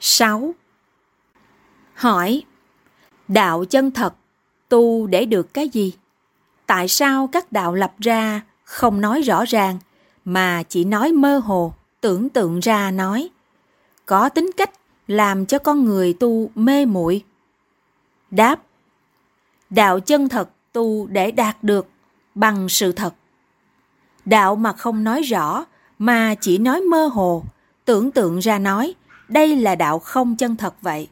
6. Hỏi Đạo chân thật tu để được cái gì? Tại sao các đạo lập ra không nói rõ ràng mà chỉ nói mơ hồ, tưởng tượng ra nói? Có tính cách làm cho con người tu mê muội. Đáp Đạo chân thật tu để đạt được bằng sự thật. Đạo mà không nói rõ mà chỉ nói mơ hồ, tưởng tượng ra nói, đây là đạo không chân thật vậy.